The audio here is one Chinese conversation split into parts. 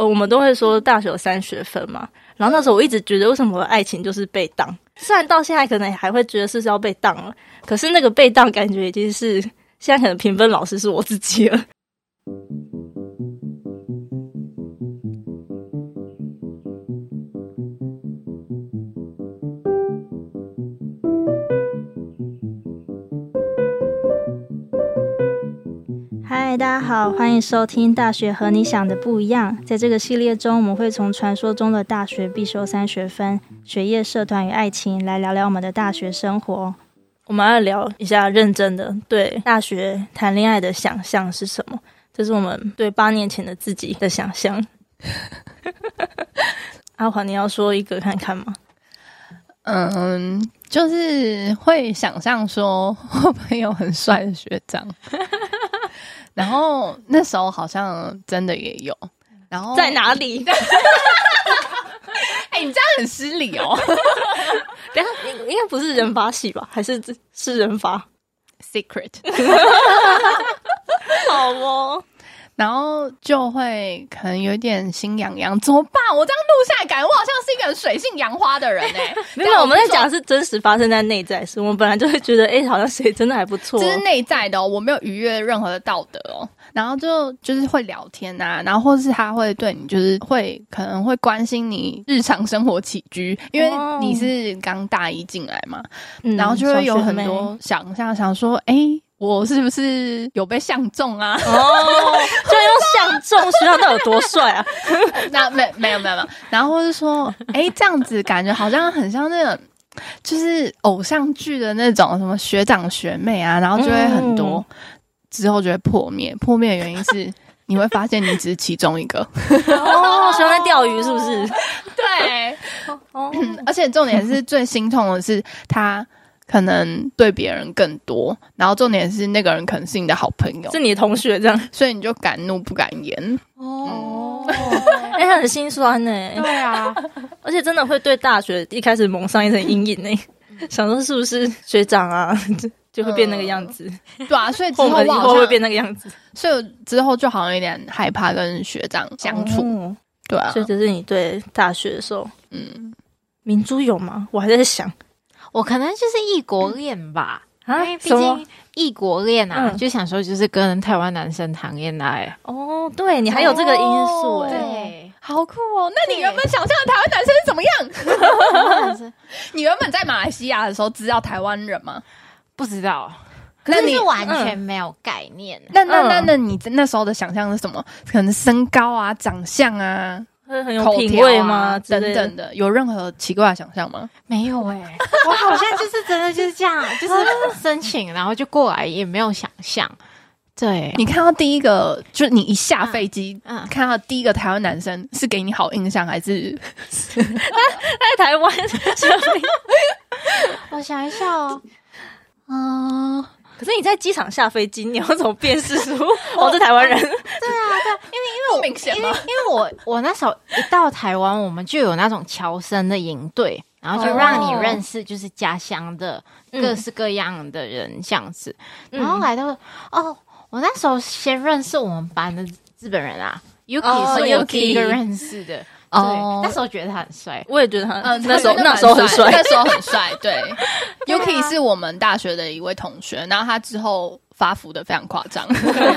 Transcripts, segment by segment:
呃，我们都会说大学有三学分嘛。然后那时候我一直觉得，为什么爱情就是被当？虽然到现在可能还会觉得是是要被当了，可是那个被当感觉已经是现在可能评分老师是我自己了。嗨，大家好，欢迎收听《大学和你想的不一样》。在这个系列中，我们会从传说中的大学必修三学分——学业、社团与爱情，来聊聊我们的大学生活。我们要聊一下认真的，对大学谈恋爱的想象是什么？这是我们对八年前的自己的想象。阿华，你要说一个看看吗？嗯，就是会想象说，我朋友很帅的学长。然后那时候好像真的也有，然后在哪里？哎、欸，你这样很失礼哦。等下，应应该不是人发系吧？还是是人发？Secret。好哦。然后就会可能有点心痒痒，怎么办？我这样录下来，感觉我好像是一个很水性杨花的人哎、欸。没有，我们在讲的是真实发生在内在，事我们本来就会觉得，哎、欸，好像谁真的还不错。这是内在的哦，我没有逾越任何的道德哦。然后就就是会聊天啊，然后或是他会对你，就是会可能会关心你日常生活起居，因为你是刚大一进来嘛，嗯、然后就会有很多想象，想说，哎、欸。我是不是有被相中啊？哦，就用相中，学长到底有多帅啊？那没没有没有没有，然后或是说，哎、欸，这样子感觉好像很像那种，就是偶像剧的那种什么学长学妹啊，然后就会很多，嗯、之后就会破灭。破灭的原因是你会发现你只是其中一个。哦，喜欢在钓鱼是不是？对，哦、嗯，而且重点是最心痛的是他。可能对别人更多，然后重点是那个人可能是你的好朋友，是你的同学这样，所以你就敢怒不敢言。哦，哎、嗯，欸、很心酸呢。对啊，而且真的会对大学一开始蒙上一层阴影呢，想说是不是学长啊，就会变那个样子，呃、对啊，所以之后 以后会变那个样子，所以之后就好像有点害怕跟学长相处，哦、对啊，所以这是你对大学的时候，嗯，明珠有吗？我还在想。我可能就是异国恋吧，因为毕竟异国恋啊，就想说就是跟台湾男生谈恋爱。哦，对，你还有这个因素，对，好酷哦。那你原本想象的台湾男生是怎么样？你原本在马来西亚的时候知道台湾人吗？不知道，可是完全没有概念。那那那那你那时候的想象是什么？可能身高啊，长相啊。很有品味吗？啊、等等的，有任何奇怪的想象吗？没有哎、欸，我好像就是真的就是这样，就是申请，然后就过来，也没有想象。对，你看到第一个，就是你一下飞机，嗯，看到第一个台湾男生，是给你好印象，还是他在台湾？我想一下哦，嗯。可是你在机场下飞机，你要怎么辨识出我是台湾人？对啊，对啊，因为因为我明显吗？因为因为我我那时候一到台湾，我们就有那种侨生的营队，然后就让你认识就是家乡的各式各样的人这样子。嗯、然后来到哦，我那时候先认识我们班的日本人啊，Yuki 是我第一个认识的。哦，那时候觉得他很帅，我也觉得他，嗯，那时候那时候很帅，那时候很帅。对，Yuki 是我们大学的一位同学，然后他之后发福的非常夸张。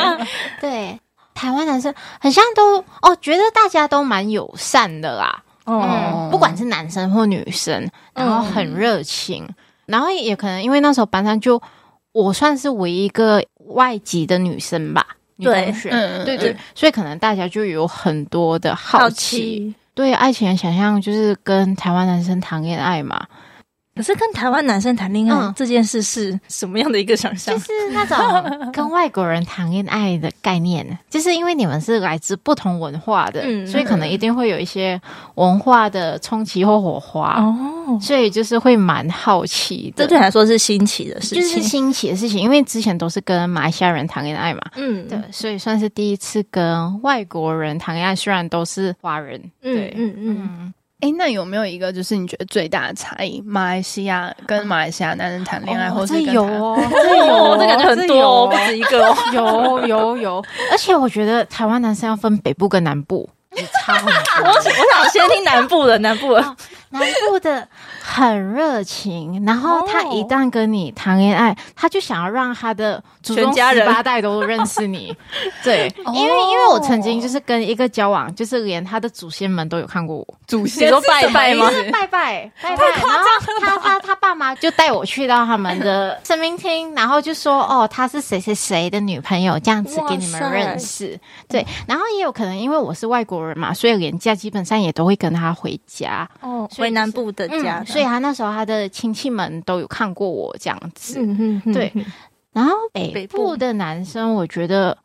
对，台湾男生很像都哦，觉得大家都蛮友善的啦。哦，不管是男生或女生，然后很热情，然后也可能因为那时候班上就我算是唯一一个外籍的女生吧。对，嗯，对对，所以可能大家就有很多的好奇，好奇对爱情的想象，就是跟台湾男生谈恋爱嘛。可是跟台湾男生谈恋爱这件事是什么样的一个想象？就是那种 跟外国人谈恋爱的概念，就是因为你们是来自不同文化的，嗯、所以可能一定会有一些文化的冲击或火花哦，所以就是会蛮好奇的。这对来说是新奇的事情，就是新奇的事情，因为之前都是跟马来西亚人谈恋爱嘛，嗯，对，所以算是第一次跟外国人谈恋爱，虽然都是华人，对，嗯嗯。嗯哎，那有没有一个就是你觉得最大的差异？马来西亚跟马来西亚男人谈恋爱，哦、或是有哦，这有，这感觉很多、哦，不止一个、哦，有有有。而且我觉得台湾男生要分北部跟南部，差很多。我我想先听南部的，南部的。南部的很热情，然后他一旦跟你谈恋爱，他就想要让他的全家人八代都认识你。对，因为因为我曾经就是跟一个交往，就是连他的祖先们都有看过我。祖先都拜拜吗？拜拜拜拜。然后他他他爸妈就带我去到他们的神明厅，然后就说哦，他是谁谁谁的女朋友，这样子给你们认识。对，然后也有可能因为我是外国人嘛，所以连假基本上也都会跟他回家。哦。回南部的家所以他那时候他的亲戚们都有看过我这样子，嗯嗯，对。然后北部的男生，我觉得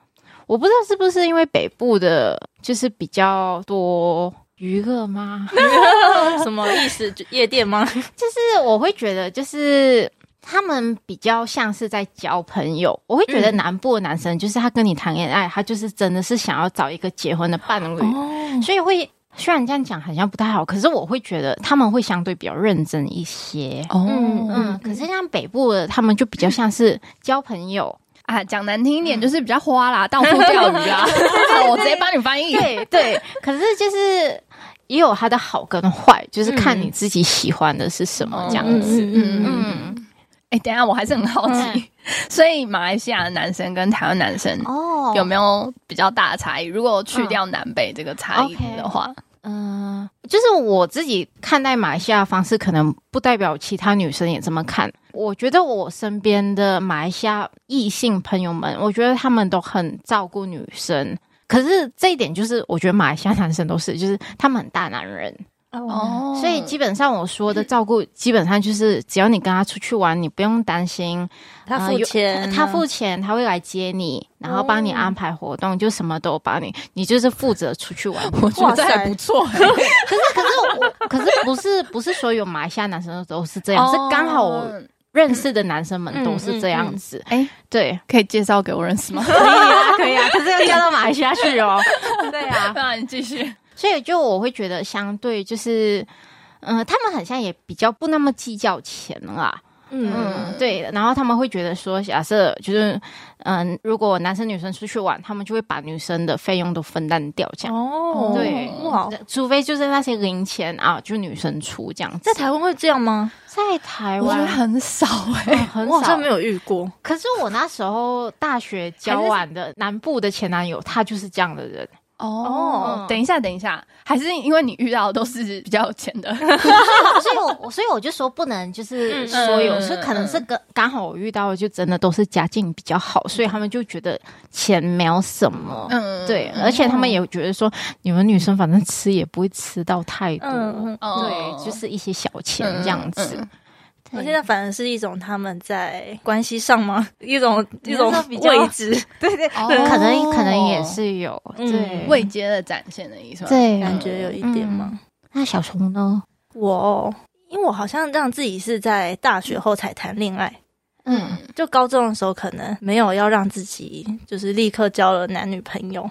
我不知道是不是因为北部的，就是比较多娱乐吗？什么意思？夜店吗？就是我会觉得，就是他们比较像是在交朋友。我会觉得南部的男生，就是他跟你谈恋爱，他就是真的是想要找一个结婚的伴侣，哦，所以会。虽然这样讲好像不太好，可是我会觉得他们会相对比较认真一些。哦，嗯，嗯，可是像北部的，他们就比较像是交朋友啊。讲难听一点，就是比较花啦，到处钓鱼啊。我直接帮你翻译。对对，可是就是也有他的好跟坏，就是看你自己喜欢的是什么这样子。嗯嗯嗯。哎，等下，我还是很好奇，所以马来西亚的男生跟台湾男生哦，有没有比较大的差异？如果去掉南北这个差异的话？嗯，就是我自己看待马来西亚的方式，可能不代表其他女生也这么看。我觉得我身边的马来西亚异性朋友们，我觉得他们都很照顾女生。可是这一点，就是我觉得马来西亚男生都是，就是他们很大男人。哦，所以基本上我说的照顾，基本上就是只要你跟他出去玩，你不用担心他付钱，他付钱，他会来接你，然后帮你安排活动，就什么都帮你，你就是负责出去玩。我觉得还不错。可是可是我可是不是不是所有马来西亚男生都是这样，是刚好我认识的男生们都是这样子。哎，对，可以介绍给我认识吗？可以啊，可以啊，可是要嫁到马来西亚去哦。对啊，那你继续。所以，就我会觉得，相对就是，嗯、呃，他们好像也比较不那么计较钱啦。嗯，嗯，对。然后他们会觉得说，假设就是，嗯、呃，如果男生女生出去玩，他们就会把女生的费用都分担掉，这样。哦，对，哇，除非就是那些零钱啊，就女生出这样子。在台湾会这样吗？在台湾很少哎、欸，很少，我好像没有遇过。可是我那时候大学交往的南部的前男友，他就是这样的人。哦，嗯、等一下，等一下，还是因为你遇到的都是比较有钱的，所以我所以我就说不能就是说有，是、嗯、可能是刚刚好我遇到的就真的都是家境比较好，所以他们就觉得钱没有什么，嗯，对，而且他们也觉得说你们女生反正吃也不会吃到太多，嗯、对，就是一些小钱这样子。嗯嗯我现在反而是一种他们在关系上吗？一种一种位置，对对，可能可能也是有对。未接的展现的意思，对，感觉有一点吗？那小虫呢？我因为我好像让自己是在大学后才谈恋爱，嗯，就高中的时候可能没有要让自己就是立刻交了男女朋友，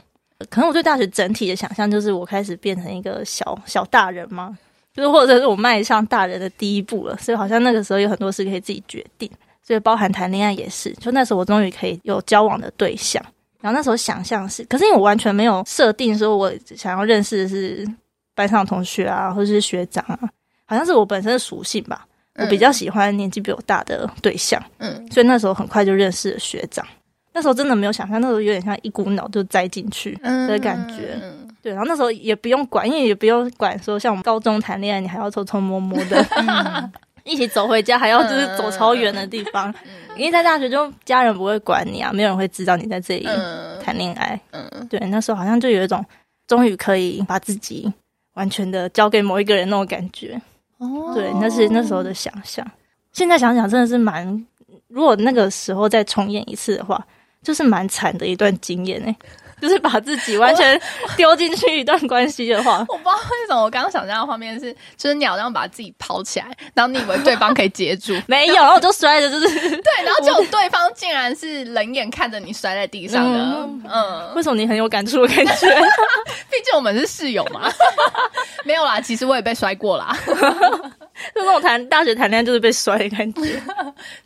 可能我对大学整体的想象就是我开始变成一个小小大人吗？就是或者是我迈向大人的第一步了，所以好像那个时候有很多事可以自己决定，所以包含谈恋爱也是。就那时候我终于可以有交往的对象，然后那时候想象是，可是因为我完全没有设定说我想要认识的是班上同学啊，或者是学长啊，好像是我本身的属性吧，我比较喜欢年纪比我大的对象，嗯，所以那时候很快就认识了学长。那时候真的没有想象，那时候有点像一股脑就栽进去的感觉。嗯对，然后那时候也不用管，因为也不用管说像我们高中谈恋爱，你还要偷偷摸摸的，嗯、一起走回家，还要就是走超远的地方。嗯、因为在大学就家人不会管你啊，没有人会知道你在这里谈恋爱。嗯，对，那时候好像就有一种终于可以把自己完全的交给某一个人那种感觉。哦，对，那是那时候的想象。现在想想真的是蛮，如果那个时候再重演一次的话，就是蛮惨的一段经验哎。就是把自己完全丢进去一段关系的话，我不知道为什么我刚刚想象的画面是，就是鸟这样把自己抛起来，然后你以为对方可以接住，没有，然后我就摔着，就是对，然后就对方竟然是冷眼看着你摔在地上的，嗯，嗯，为什么你很有感触的感觉？毕竟我们是室友嘛，没有啦，其实我也被摔过啦，就那种谈大学谈恋爱就是被摔的感觉，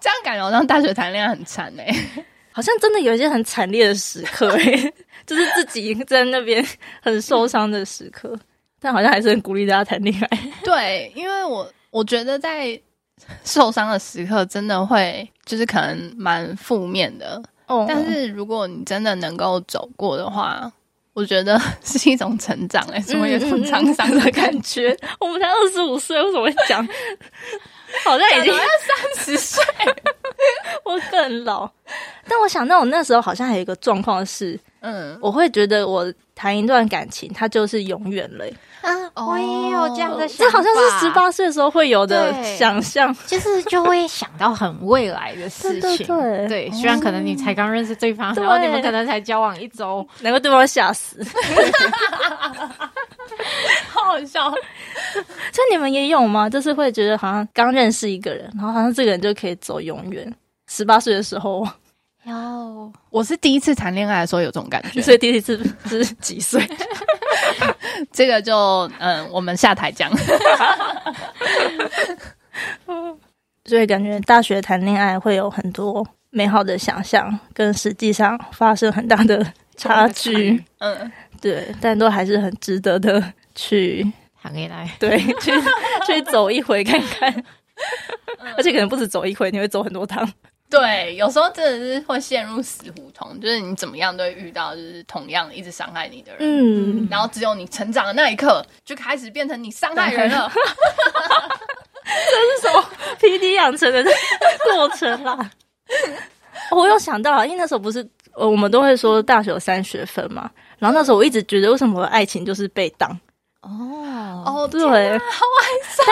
这样感觉好像大学谈恋爱很惨哎、欸，好像真的有一些很惨烈的时刻哎、欸。就是自己在那边很受伤的时刻，但好像还是很鼓励大家谈恋爱。对，因为我我觉得在受伤的时刻，真的会就是可能蛮负面的。哦，但是如果你真的能够走过的话，我觉得 是一种成长。哎，怎么有种沧桑的感觉？我们才二十五岁，为什么会讲？好像已经要三十岁，我更老。但我想到我那时候好像还有一个状况是，嗯，我会觉得我谈一段感情，它就是永远了。啊，我也有这样的想法，这好像是十八岁的时候会有的想象，就是就会想到很未来的事情。对，对，对，对，虽然可能你才刚认识对方，然后你们可能才交往一周，能够对方吓死。好好笑，所以你们也有吗？就是会觉得好像刚认识一个人，然后好像这个人就可以走永远。十八岁的时候，有，我是第一次谈恋爱的时候有这种感觉，所以第一次是几岁？这个就嗯，我们下台讲。所以感觉大学谈恋爱会有很多美好的想象，跟实际上发生很大的差距。嗯。对，但都还是很值得的，去谈恋爱，对，去 去走一回看看，嗯、而且可能不止走一回，你会走很多趟。对，有时候真的是会陷入死胡同，就是你怎么样都会遇到，就是同样一直伤害你的人。嗯，然后只有你成长的那一刻，就开始变成你伤害人了。这是什么 PD 养成的过程啦？我又想到了，因为那时候不是呃，我们都会说大学有三学分嘛。然后那时候我一直觉得，为什么我的爱情就是被当？哦哦，对，好哀伤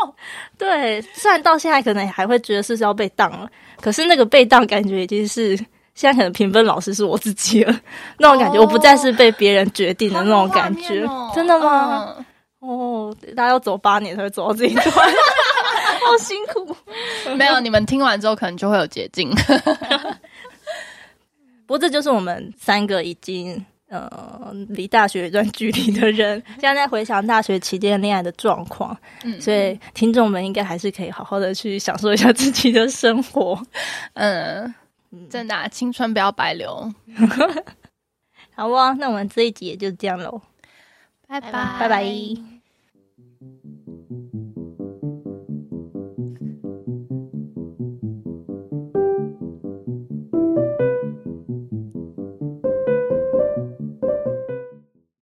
哦。对，虽然到现在可能还会觉得是要被当了，可是那个被当感觉已经是现在可能评分老师是我自己了，那种感觉我不再是被别人决定的那种感觉，哦、真的吗？嗯、哦，大家要走八年才会走到这一段，好辛苦。没有，你们听完之后可能就会有捷径。不过这就是我们三个已经呃离大学有一段距离的人，现在在回想大学期间恋爱的状况，嗯，所以听众们应该还是可以好好的去享受一下自己的生活，嗯，真的、啊、青春不要白留，好哇，那我们这一集也就这样喽，拜拜。拜拜。